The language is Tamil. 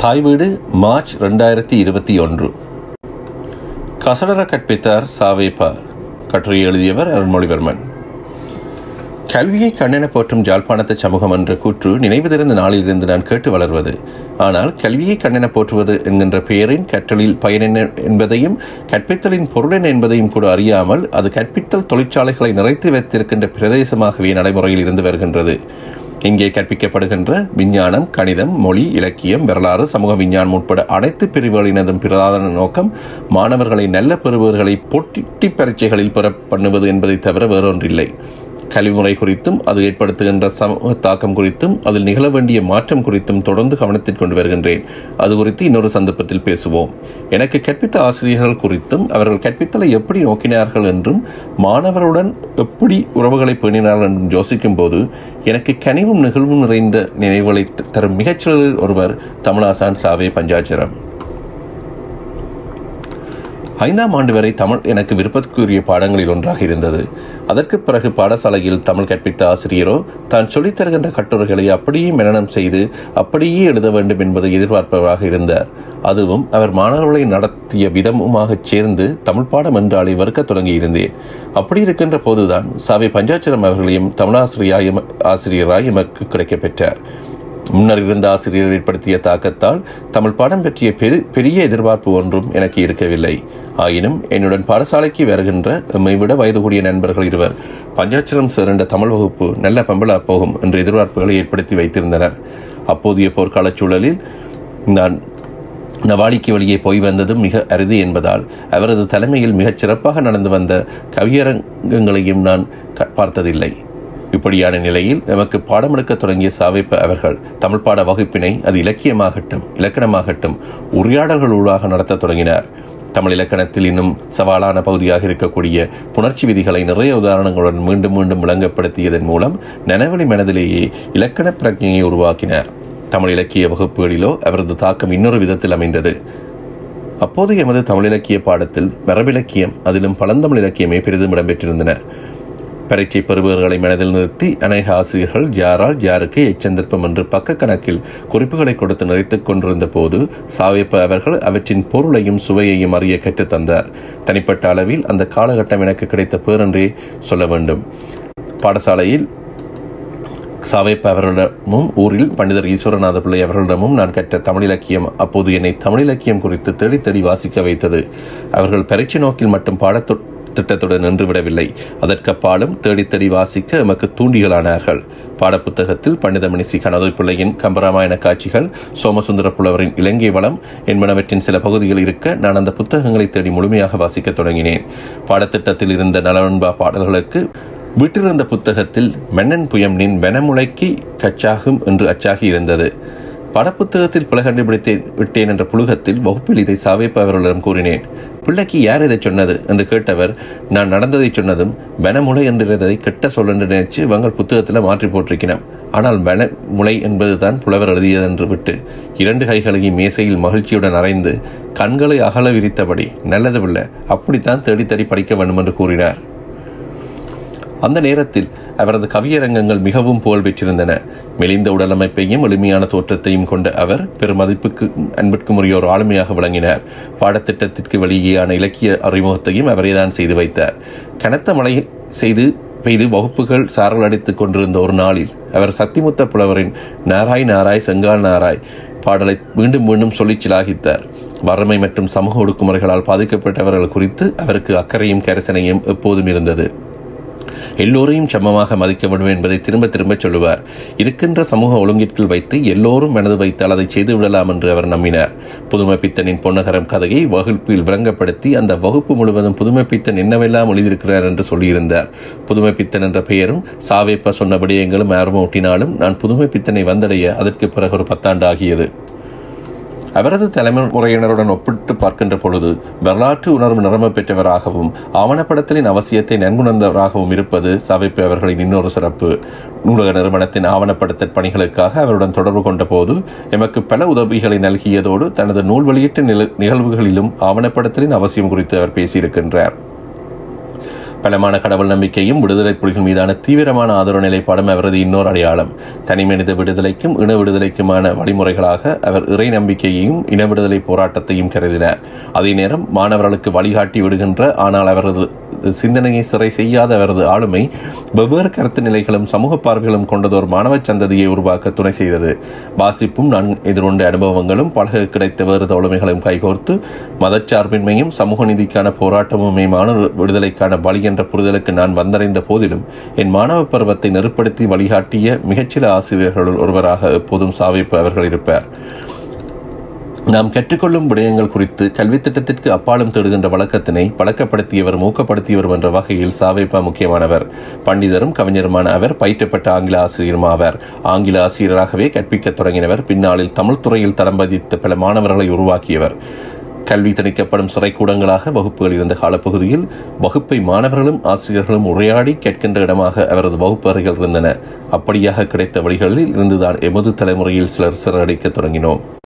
தாய் வீடு மார்ச் ரெண்டாயிரத்தி இருபத்தி ஒன்று. கசடர கற்பித்தார் சாவேப்பா கட்டுரை எழுதியவர் அருள்மொழிவர்மன். கல்வியை கண்ணென போற்றும் ஜாழ்ப்பாணத்து சமூகம் என்ற கூற்று நினைவு தெரிந்த நாளிலிருந்து நான் கேட்டு வளர்வது. ஆனால் கல்வியை கண்ணென போற்றுவது என்கின்ற பெயரின் கற்றலில் பயனென்ன என்பதையும் கற்பித்தலின் பொருள் என்ன என்பதையும் கூட அறியாமல் அது கற்பித்தல் தொழிற்சாலைகளை நிறைத்து வைத்திருக்கின்ற பிரதேசமாகவே நடைமுறையில் இருந்து வருகின்றது. இங்கே கற்பிக்கப்படுகின்ற விஞ்ஞானம் கணிதம் மொழி இலக்கியம் வரலாறு சமூக விஞ்ஞானம் உட்பட அனைத்து பிரிவுகளினதும் பிரதான நோக்கம் மாணவர்களை நல்ல பெறுபவர்களை போட்டி பரீட்சைகளில் பெற பண்ணுவது என்பதை தவிர வேறொன்றில்லை. கல்விமுறை குறித்தும் அது ஏற்படுத்துகின்ற சமூக தாக்கம் குறித்தும் அதில் நிகழ வேண்டிய மாற்றம் குறித்தும் தொடர்ந்து கவனத்தில் கொண்டு வருகின்றேன். அது குறித்து இன்னொரு சந்தர்ப்பத்தில் பேசுவோம். எனக்கு கற்பித்த ஆசிரியர்கள் குறித்தும் அவர்கள் கற்பித்தலை எப்படி நோக்கினார்கள் என்றும் மாணவருடன் எப்படி உறவுகளை பேணினார்கள் என்றும் யோசிக்கும் போது எனக்கு கனிவும் நிகழ்வும் நிறைந்த நினைவுகளை தரும் மிகச்சிறர் ஒருவர் தமிழாசான் சாவே பஞ்சாச்சரம் ஐந்தாம் ஆண்டு வரை தமிழ் எனக்கு விருப்பத்துக்குரிய பாடங்களில் ஒன்றாக இருந்தது. அதற்கு பிறகு பாடசாலையில் தமிழ் கற்பித்த ஆசிரியரோ தான் சொல்லித் தருகின்ற கட்டுரைகளை அப்படியே மனநம் செய்து அப்படியே எழுத வேண்டும் என்பதை எதிர்பார்ப்பவராக இருந்தார். அதுவும் அவர் மாணவர்களை நடத்திய விதமுமாகச் சேர்ந்து தமிழ் பாடம் என்றாலே வறுக்கத் தொடங்கியிருந்தேன் அப்படி இருக்கின்ற போதுதான் சாவை பஞ்சாச்சரம் அவர்களையும் தமிழாசிரியாய் ஆசிரியராய் எமக்கு கிடைக்கப் பெற்றார். முன்னர் இருந்த ஆசிரியர் ஏற்படுத்திய தாக்கத்தால் தமிழ் பாடம் பற்றிய பெரு பெரிய எதிர்பார்ப்பு ஒன்றும் எனக்கு இருக்கவில்லை. ஆயினும் என்னுடன் பாடசாலைக்கு வருகின்ற எம்மை விட வயது கூடிய நண்பர்கள் இருவர் பஞ்சாட்சரம் சிறந்த தமிழ் வகுப்பு நல்ல பம்பளா போகும் என்ற எதிர்பார்ப்புகளை ஏற்படுத்தி வைத்திருந்தனர். அப்போதைய போர்க்காலச் சூழலில் நான் நவாலிக்கு வெளியே போய் வந்ததும் மிக அரிது என்பதால் அவரது தலைமையில் மிகச் சிறப்பாக நடந்து வந்த கவியரங்கங்களையும் நான் பார்த்ததில்லை. இப்படியான நிலையில் எமக்கு பாடமெடுக்க தொடங்கிய சாவைப்ப அவர்கள் தமிழ் பாட வகுப்பினை அது இலக்கியமாகட்டும் இலக்கணமாகட்டும் உரையாடல்களூடாக நடத்த தொடங்கினார். தமிழ் இலக்கணத்தில் இன்னும் சவாலான பகுதியாக இருக்கக்கூடிய புணர்ச்சி விதிகளை நிறைய உதாரணங்களுடன் மீண்டும் மீண்டும் விளங்கப்படுத்தியதன் மூலம் நனவழி மனதிலேயே இலக்கண பிரஜையை உருவாக்கினார். தமிழ் இலக்கிய வகுப்புகளிலோ அவரது தாக்கம் இன்னொரு விதத்தில் அமைந்தது. அப்போது எமது தமிழ் இலக்கிய பாடத்தில் மரபிலக்கியம் அதிலும் பழந்தமிழ் இலக்கியமே பெரிதும் இடம்பெற்றிருந்தன. பரீட்சை பெறுபவர்களை மனதில் நிறுத்தி அநேக ஆசிரியர்கள் ஜாரால் ஜாருக்கு எச்சந்தர்ப்பம் என்று பக்க கணக்கில் குறிப்புகளை கொடுத்து நிறைத்துக் கொண்டிருந்த போது சாவியப்ப அவர்கள் அவற்றின் பொருளையும் சுவையையும் அறிய கற்றுத்தந்தார் தனிப்பட்ட அளவில் அந்த காலகட்டம் எனக்கு கிடைத்த பேரென்றே சொல்ல வேண்டும். பாடசாலையில் சாவேப்ப அவர்களிடமும் ஊரில் பண்டிதர் ஈஸ்வரநாத பிள்ளை அவர்களிடமும் நான் கற்ற தமிழ் இலக்கியம் அப்போது என்னை தமிழ் இலக்கியம் குறித்து தேடி தேடி வாசிக்க வைத்தது. அவர்கள் பரீட்சை நோக்கில் மட்டும் பாடத் திட்டத்துடன் நின்றுவிடவில்லை. அதற்கப்பாலும் தேடி தேடி வாசிக்க எமக்கு தூண்டிகளானார்கள். பாடப்புத்தகத்தில் பண்டிதமணிசி கனது பிள்ளையின் கம்பராமாயண காட்சிகள் சோமசுந்தர புலவரின் இலங்கை வளம் என்பனவற்றின் சில பகுதிகள் இருக்க நான் அந்த புத்தகங்களை தேடி முழுமையாக வாசிக்க தொடங்கினேன். பாடத்திட்டத்தில் இருந்த நலவன்பா பாடல்களுக்கு விட்டிருந்த புத்தகத்தில் மன்னன் புயம்னின் வெனமுளைக்கு கச்சாகும் என்று அச்சாகி இருந்தது. படப்புத்தகத்தில் பிழை கண்டுபிடித்து விட்டேன் என்ற புழுகத்தில் வகுப்பில் இதை சாவேப்ப அவர்களிடம் கூறினேன். பிள்ளைக்கு யார் இதை சொன்னது? என்று கேட்டவர் நான் நடந்ததை சொன்னதும் வெனமுலை என்றதை கெட்ட சொல் என்று நினைச்சு வங்கள் புத்தகத்தில் மாற்றி போட்டிருக்கிறான் ஆனால் வனமுலை என்பதுதான் புலவர் எழுதியது என்று விட்டு இரண்டு கைகளையும் மேசையில் மகிழ்ச்சியுடன் அறைந்து கண்களை அகல விரித்தபடி நல்லது பிள்ளை அப்படித்தான் தேடித்தடி தேடி படிக்க வேண்டும் என்று கூறினார். அந்த நேரத்தில் அவரது கவியரங்கங்கள் மிகவும் புகழ் பெற்றிருந்தன. மெலிந்த உடலமைப்பையும் எளிமையான தோற்றத்தையும் கொண்ட அவர் பெருமதிப்புக்கு அன்பிற்குமுரிய ஒரு ஆளுமையாக விளங்கினார். பாடத்திட்டத்திற்கு வெளியேயான இலக்கிய அறிமுகத்தையும் அவரேதான் செய்து வைத்தார். கனத்த மழை செய்து பெய்து வகுப்புகள் சாரல் அடித்துக் கொண்டிருந்த ஒரு நாளில் அவர் சத்திமுத்த புலவரின் நாராய் நாராய் செங்கால் நாராய் பாடலை மீண்டும் மீண்டும் சொல்லிச் சிலாகித்தார். வறுமை மற்றும் சமூக ஒடுக்குமுறைகளால் பாதிக்கப்பட்டவர்கள் குறித்து அவருக்கு அக்கறையும் கரிசனையும் எப்போதும் இருந்தது. எல்லோரையும் சமமாக மதிக்க வேண்டும் என்பதை திரும்ப திரும்ப சொல்லுவார். இருக்கின்ற சமூக ஒழுங்கிற்குள் வைத்து எல்லோரும் மனது வைத்தால் அதை செய்து விடலாம் என்று அவர் நம்பினார். புதுமை பித்தனின் பொன்னகரம் கதையை வகுப்பில் விளங்கப்படுத்தி அந்த வகுப்பு முழுவதும் புதுமை பித்தன் என்னவெல்லாம் எழுதியிருக்கிறார் என்று சொல்லியிருந்தார். புதுமை பித்தன் என்ற பெயரும் சாவேப்பா சொன்ன விடயங்களும் ஆர்வம் ஊட்டினாலும் நான் புதுமை பித்தனை வந்தடைய அதற்கு பிறகு ஒரு பத்தாண்டு ஆகியது அவரது தலைமுறையினருடன் ஒப்பிட்டு பார்க்கின்ற பொழுது வரலாற்று உணர்வு நிரம்ப பெற்றவராகவும் ஆவணப்படத்தின் அவசியத்தை நன்குணர்ந்தவராகவும் இருப்பது சவைப்பு அவர்களின் இன்னொரு சிறப்பு. நூலக நிறுவனத்தின் ஆவணப்படுத்தல் பணிகளுக்காக அவருடன் தொடர்பு கொண்ட போது எமக்கு பல உதவிகளை நல்கியதோடு தனது நூல் வெளியீட்டு நிகழ்வுகளிலும் ஆவணப்படத்தின் அவசியம் குறித்து அவர் பேசியிருக்கின்றார். பலமான கடவுள் நம்பிக்கையும் விடுதலை புலிகள் மீதான தீவிரமான ஆதரவு நிலைப்பாடும் அவரது இன்னொரு அடையாளம். தனிமனித விடுதலைக்கும் இன விடுதலைக்குமான வழிமுறைகளாக அவர் இறை நம்பிக்கையையும் இன விடுதலை போராட்டத்தையும் கருதினார். அதே நேரம் மாணவர்களுக்கு வழிகாட்டி விடுகின்ற ஆனால் அவரது சிந்தனையை சிறை செய்யாத அவரது ஆளுமை வெவ்வேறு கருத்து நிலைகளும் சமூக பார்வைகளும் கொண்டதோர் மாணவ சந்ததியை உருவாக்க துணை செய்தது. வாசிப்பும் நான் எதிர்கொண்ட அனுபவங்களும் பழக கிடைத்த வேறு தோழமைகளையும் கைகோர்த்து மதச்சார்பின்மையும் சமூக நீதிக்கான போராட்டமுமே மாணவர் விடுதலைக்கான வழி என்ற என்ற புரிதலுக்கு நான் வந்தடைந்த போதிலும் என் மாணவ பருவத்தை நெருப்படுத்தி வழிகாட்டிய மிகச்சில ஆசிரியர்களுள் ஒருவராக எப்போதும் சாவிப்பு அவர்கள் இருப்பார். நாம் கற்றுக்கொள்ளும் விடயங்கள் குறித்து கல்வி திட்டத்திற்கு அப்பாலும் தேடுகின்ற வழக்கத்தினை பழக்கப்படுத்தியவர் ஊக்கப்படுத்தியவர் என்ற வகையில் சாவேப்பா முக்கியமானவர். பண்டிதரும் கவிஞருமான அவர் பயிற்றப்பட்ட ஆங்கில ஆசிரியரும் ஆவார். ஆங்கில ஆசிரியராகவே கற்பிக்கத் தொடங்கினவர். பின்னாளில் தமிழ் துறையில் தடம் பதித்த பல மாணவர்களை உருவாக்கியவர். கல்வி திணிக்கப்படும் சிறைக்கூடங்களாக வகுப்புகள் இருந்த காலப்பகுதியில் வகுப்பை மாணவர்களும் ஆசிரியர்களும் உரையாடி கேட்கின்ற இடமாக அவரது வகுப்பு அறைகள் இருந்தன. அப்படியாக கிடைத்த வழிகளில் இருந்துதான் எமது தலைமுறையில் சிலர் சிறகடிக்கத் தொடங்கினோம்.